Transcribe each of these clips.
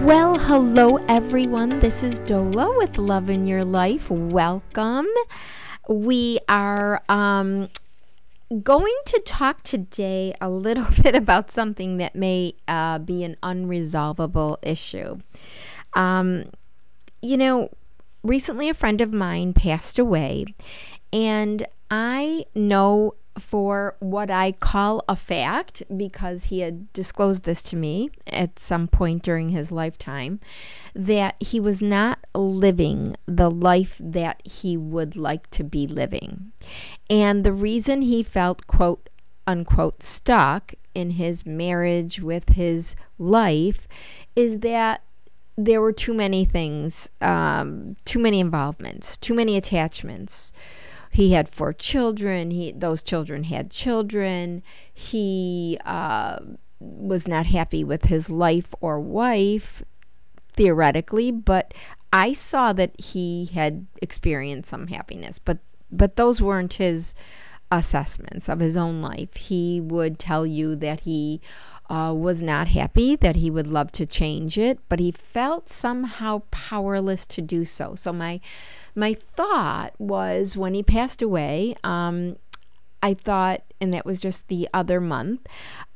Well, hello everyone. This is Dola with Love in Your Life. Welcome. We are um, going to talk today a little bit about something that may uh, be an unresolvable issue. Um, you know, recently a friend of mine passed away, and I know for what I call a fact because he had disclosed this to me at some point during his lifetime that he was not living the life that he would like to be living. And the reason he felt, quote unquote, stuck in his marriage with his life is that there were too many things, um, too many involvements, too many attachments he had four children. He those children had children. He uh, was not happy with his life or wife, theoretically, but I saw that he had experienced some happiness, but but those weren't his assessments of his own life. He would tell you that he uh, was not happy, that he would love to change it, but he felt somehow powerless to do so. So my my thought was when he passed away, um, I thought, and that was just the other month,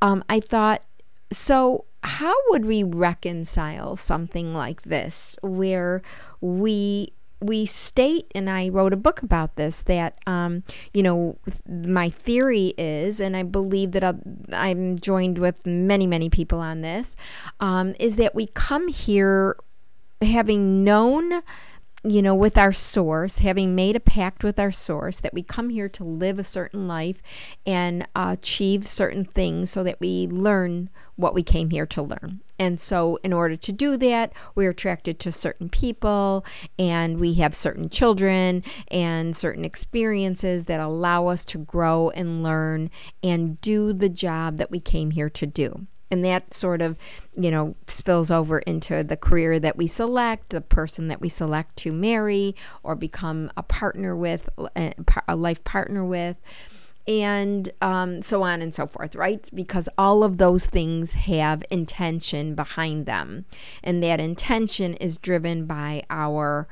um, I thought, so how would we reconcile something like this where we we state, and I wrote a book about this, that, um, you know, my theory is, and I believe that i am joined with many, many people on this, um, is that we come here having known you know, with our source, having made a pact with our source, that we come here to live a certain life and uh, achieve certain things so that we learn what we came here to learn. And so, in order to do that, we're attracted to certain people and we have certain children and certain experiences that allow us to grow and learn and do the job that we came here to do and that sort of you know spills over into the career that we select the person that we select to marry or become a partner with a life partner with and um, so on and so forth right? Because all of those things have intention behind them and that intention is driven by our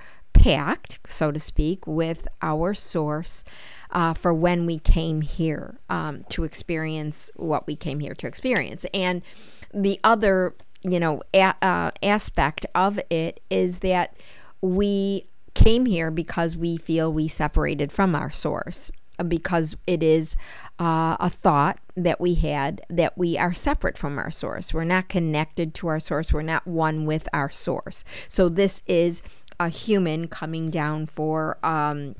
pact so to speak with our source uh, for when we came here um, to experience what we came here to experience. And the other, you know, a- uh, aspect of it is that we came here because we feel we separated from our source because it is uh, a thought that we had that we are separate from our source. We're not connected to our source. We're not one with our source. So this is a human coming down for um,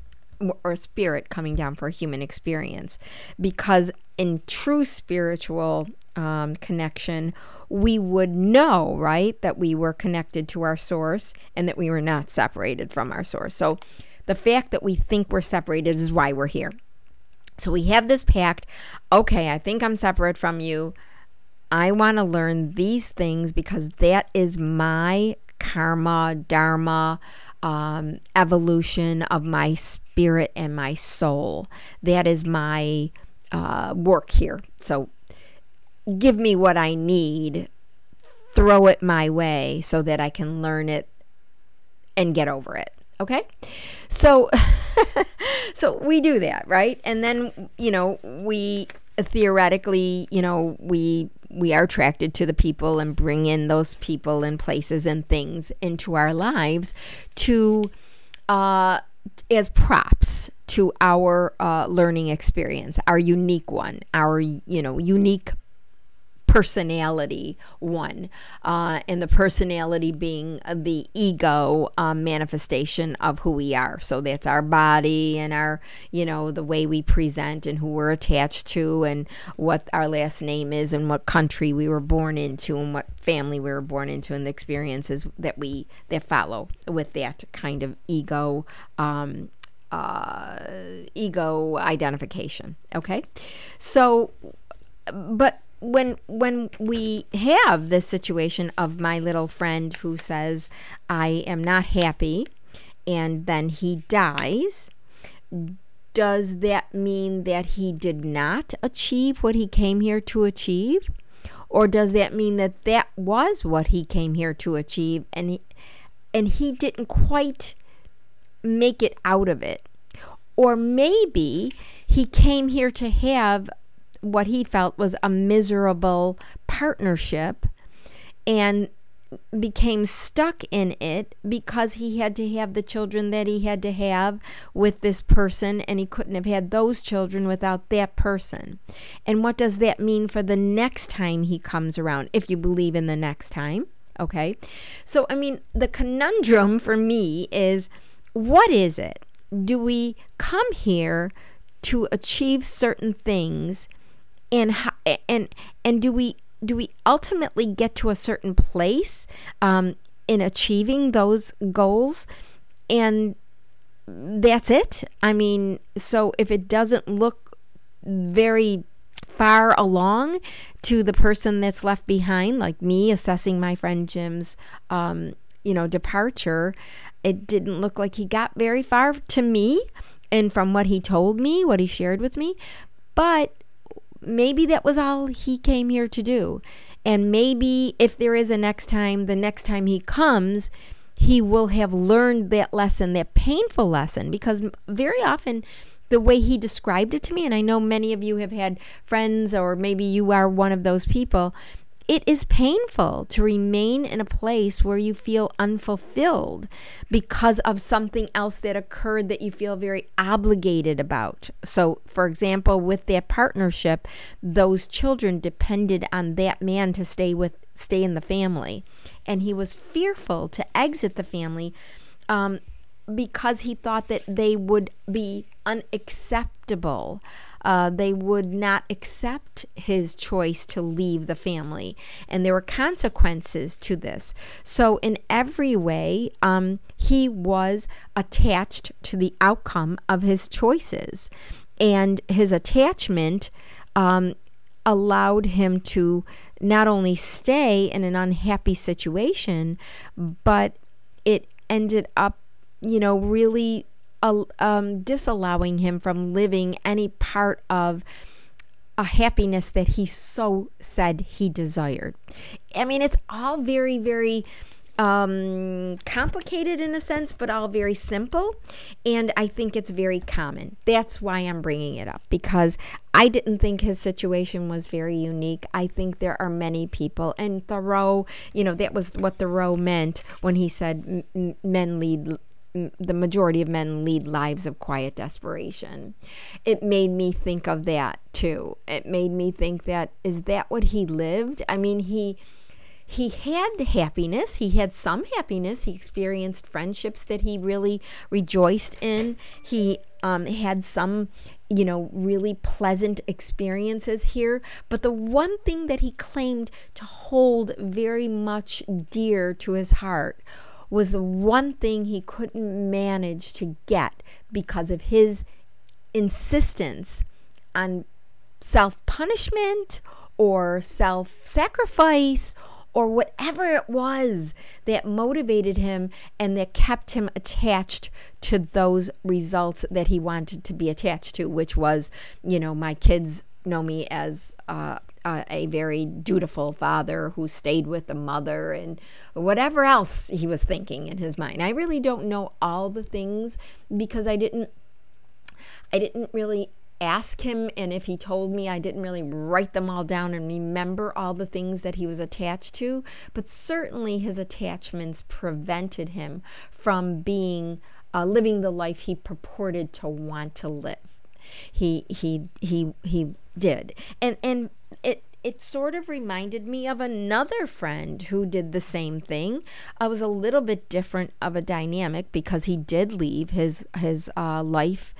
or a spirit coming down for a human experience. Because in true spiritual um, connection, we would know, right, that we were connected to our source and that we were not separated from our source. So the fact that we think we're separated is why we're here. So we have this pact. Okay, I think I'm separate from you. I want to learn these things because that is my karma, dharma, um, evolution of my spirit and my soul. That is my uh, work here. So give me what I need, throw it my way so that I can learn it and get over it. Okay? So so we do that, right? And then, you know, we theoretically, you know, we we are attracted to the people and bring in those people and places and things into our lives to uh, as props to our uh, learning experience, our unique one, our you know unique personality one, uh, and the personality being the ego um, manifestation of who we are. So that's our body and our, you know, the way we present and who we're attached to and what our last name is and what country we were born into and what family we were born into and the experiences that we that follow with that kind of ego. Um, uh, ego identification. Okay, so, but when when we have this situation of my little friend who says I am not happy and then he dies does that mean that he did not achieve what he came here to achieve Or does that mean that that was what he came here to achieve and he, and he didn't quite make it out of it? Or maybe he came here to have what he felt was a miserable partnership and became stuck in it because he had to have the children that he had to have with this person and he couldn't have had those children without that person. And what does that mean for the next time he comes around if you believe in the next time? Okay. So I mean the conundrum for me is what is it? Do we come here to achieve certain things and and and do we do we ultimately get to a certain place um, in achieving those goals? And that's it. I mean so if it doesn't look very far along to the person that's left behind like me assessing my friend jim's um, you know departure it didn't look like he got very far to me and from what he told me what he shared with me. But maybe that was all he came here to do. And maybe if there is a next time, the next time he comes, he will have learned that lesson, that painful lesson, because very often the way he described it to me, and I know many of you have had friends, or maybe you are one of those people, it is painful to remain in a place where you feel unfulfilled because of something else that occurred that you feel very obligated about. So, for example, with that partnership, those children depended on that man to stay with stay in the family, and he was fearful to exit the family um, because he thought that they would be unacceptable uh, they would not accept his choice to leave the family. And there were consequences to this. So, in every way, um, he was attached to the outcome of his choices. And his attachment um, allowed him to not only stay in an unhappy situation, but it ended up, you know, really um, disallowing him from living any part of a happiness that he so said he desired. I mean, it's all very, very um, complicated in a sense, but all very simple. And I think it's very common. That's why I'm bringing it up because I didn't think his situation was very unique. I think there are many people. And Thoreau, you know, that was what Thoreau meant when he said men lead the majority of men lead lives of quiet desperation. It made me think of that too. It made me think that is that what he lived? I mean, he he had happiness. He had some happiness. He experienced friendships that he really rejoiced in. He um, had some, you know, really pleasant experiences here. But the one thing that he claimed to hold very much dear to his heart was the one thing he couldn't manage to get because of his insistence on self punishment or self sacrifice or whatever it was that motivated him and that kept him attached to those results that he wanted to be attached to, which was, you know, my kids know me as uh, uh, a very dutiful father who stayed with the mother and whatever else he was thinking in his mind. I really don't know all the things because I didn't I didn't really ask him and if he told me I didn't really write them all down and remember all the things that he was attached to, but certainly his attachments prevented him from being uh, living the life he purported to want to live. He he he he did. And and it it sort of reminded me of another friend who did the same thing. I was a little bit different of a dynamic because he did leave his his uh, life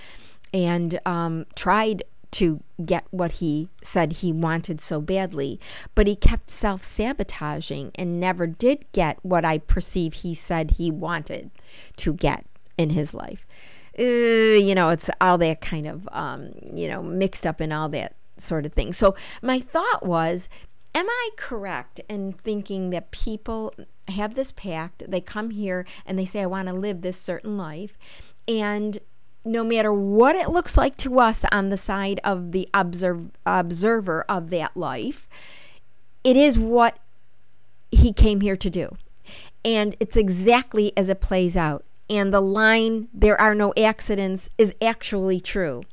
and um, tried to get what he said he wanted so badly, but he kept self sabotaging and never did get what I perceive he said he wanted to get in his life. Uh, you know, it's all that kind of, um, you know, mixed up in all that sort of thing. So my thought was, am I correct in thinking that people have this pact, they come here and they say, I want to live this certain life, and no matter what it looks like to us on the side of the observe, observer of that life, it is what he came here to do. And it's exactly as it plays out. And the line, there are no accidents, is actually true.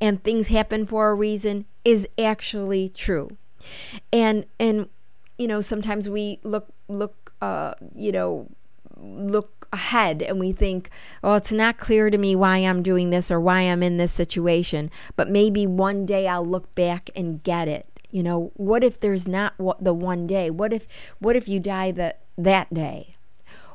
And things happen for a reason is actually true. And, and, you know, sometimes we look, look, uh, you know, look ahead and we think, oh, it's not clear to me why I'm doing this or why I'm in this situation, but maybe one day I'll look back and get it. You know, what if there's not the one day? What if what if you die the, that day?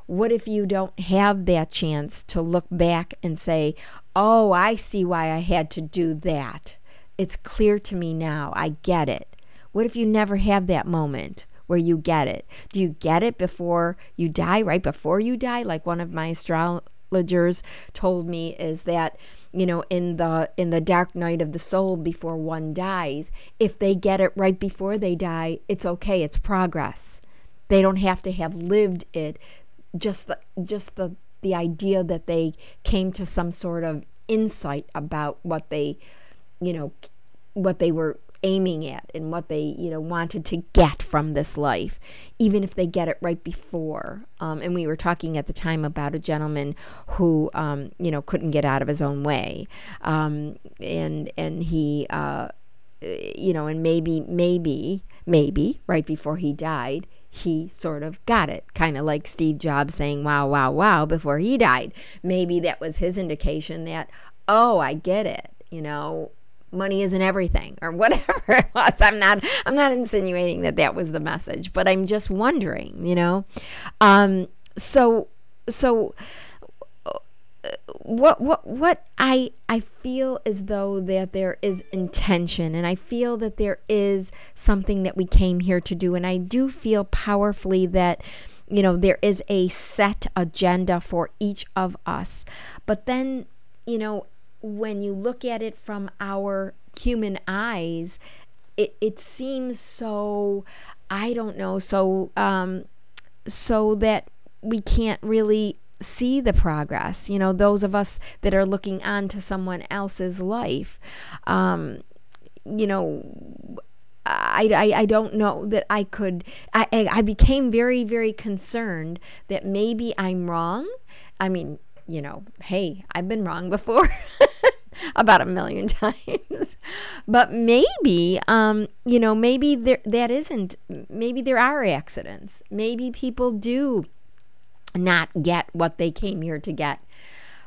What if you don't have that chance to look back and say, "Oh, I see why I had to do that. It's clear to me now. I get it." What if you never have that moment? where you get it. Do you get it before you die, right before you die? Like one of my astrologers told me is that you know in the in the dark night of the soul before one dies if they get it right before they die it's okay it's progress they don't have to have lived it just the just the the idea that they came to some sort of insight about what they you know what they were aiming at and what they you know wanted to get from this life even if they get it right before. Um, and we were talking at the time about a gentleman who um, you know couldn't get out of his own way. Um, and and he uh, you know and maybe maybe maybe right before he died he sort of got it, kind of like Steve Jobs saying, wow, wow, wow, before he died. Maybe that was his indication that, oh, I get it. You know, money isn't everything or whatever it was i'm not i'm not insinuating that that was the message but i'm just wondering you know um so so what what what I I feel as though that there is intention and I feel that there is something that we came here to do and I do feel powerfully that you know there is a set agenda for each of us. But then you know when you look at it from our human eyes, it, it seems so, I don't know, so, um, so that we can't really see the progress. You know, those of us that are looking on to someone else's life. Um, you know, I, I, I don't know that I could. I, I became very, very concerned that maybe I'm wrong. I mean, you know, hey, I've been wrong before. about a million times. but maybe, um, you know, maybe there that isn't. Maybe there are accidents. Maybe people do not get what they came here to get.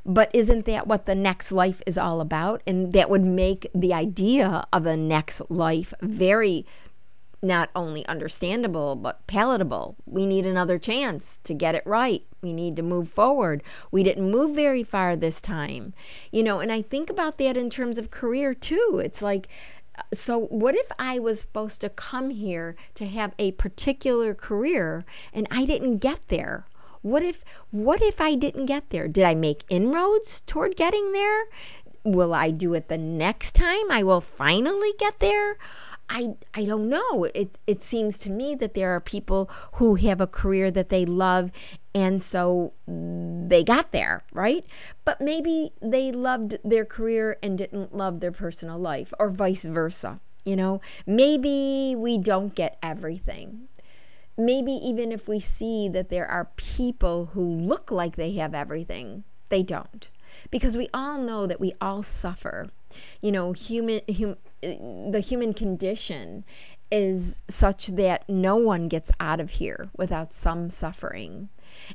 But isn't that what the next life is all about? And that would make the idea of a next life very not only understandable but palatable. We need another chance to get it right. We need to move forward. We didn't move very far this time. You know, and I think about that in terms of career too. It's like so what if I was supposed to come here to have a particular career and I didn't get there? What if what if I didn't get there? Did I make inroads toward getting there? Will I do it the next time? I will finally get there. I I don't know. It it seems to me that there are people who have a career that they love and so they got there, right? But maybe they loved their career and didn't love their personal life or vice versa. You know, maybe we don't get everything. Maybe even if we see that there are people who look like they have everything, they don't. Because we all know that we all suffer. You know, human hum, the human condition is such that no one gets out of here without some suffering.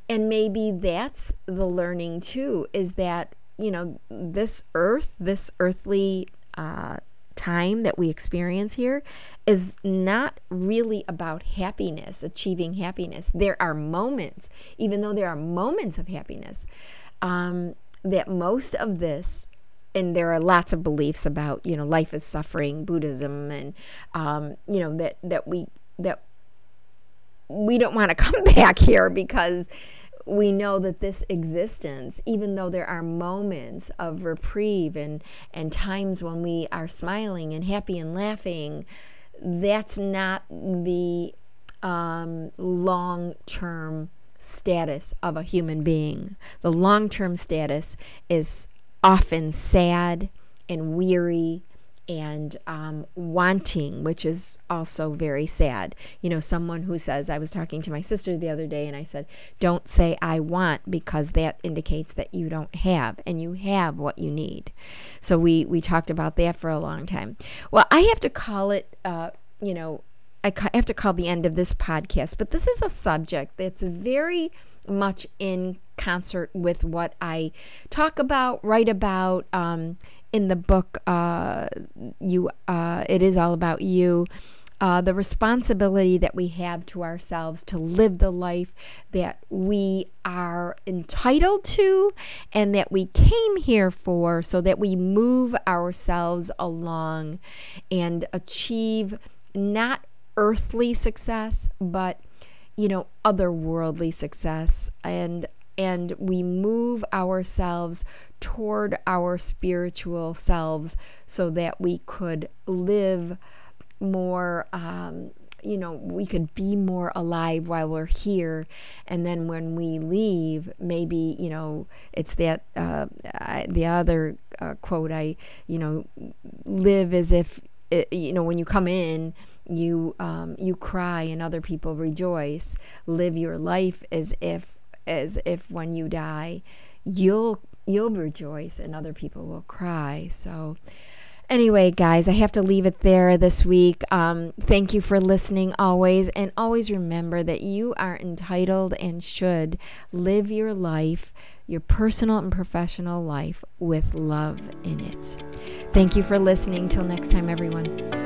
And maybe that's the learning too is that, you know, this earth, this earthly uh, time that we experience here is not really about happiness, achieving happiness. There are moments, even though there are moments of happiness, um, that most of this and there are lots of beliefs about you know life is suffering buddhism and um, you know that that we that we don't want to come back here because we know that this existence even though there are moments of reprieve and and times when we are smiling and happy and laughing that's not the um, long term status of a human being. The long term status is often sad and weary and um, wanting, which is also very sad. You know, someone who says, I was talking to my sister the other day and I said, Don't say I want because that indicates that you don't have and you have what you need. So we, we talked about that for a long time. Well, I have to call it, uh, you know, I have to call the end of this podcast, but this is a subject that's very much in concert with what I talk about, write about um, in the book. Uh, you, uh, it is all about you. Uh, the responsibility that we have to ourselves to live the life that we are entitled to and that we came here for, so that we move ourselves along and achieve not earthly success, but you know, otherworldly success and and we move ourselves toward our spiritual selves so that we could live more um, you know we could be more alive while we're here. And then when we leave maybe you know it's that uh, I, the other uh, quote i you know live as if it, you know when you come in you um, you cry and other people rejoice. Live your life as if as if when you die you'll you'll rejoice and other people will cry. So anyway guys i have to leave it there this week. Um, thank you for listening always. And always remember that you are entitled and should live your life your personal and professional life with love in it. Thank you for listening. Till next time everyone